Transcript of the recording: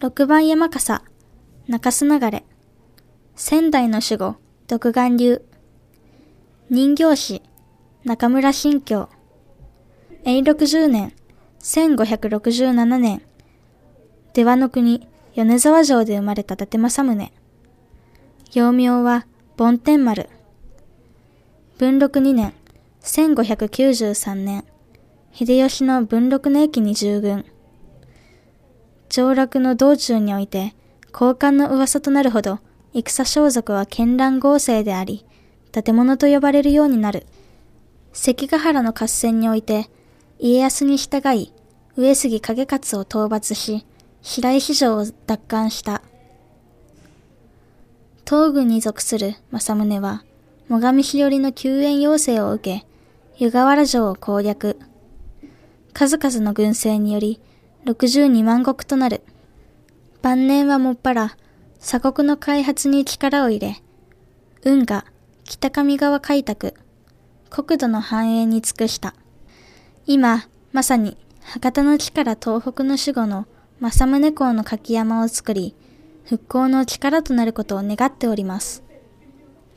六番山笠、中洲流れ、仙台の守護、独眼流、人形師、中村新京、永禄10年、1567年、出羽の国、米沢城で生まれた伊達政宗。幼名は、梵天丸。文禄2年、1593年、秀吉の文禄の駅に従軍。上洛の道中において、交換の噂となるほど、戦装束は絢爛合成であり、建物と呼ばれるようになる。関ヶ原の合戦において、家康に従い、上杉景勝を討伐し、白石城を奪還した。東軍に属する政宗は、最上日和の救援要請を受け、湯河原城を攻略。数々の軍政により、62万石となる。晩年はもっぱら、鎖国の開発に力を入れ、運河、北上川開拓、国土の繁栄に尽くした。今、まさに、博多の地から東北の守護の政宗公の柿山を作り、復興の力となることを願っております。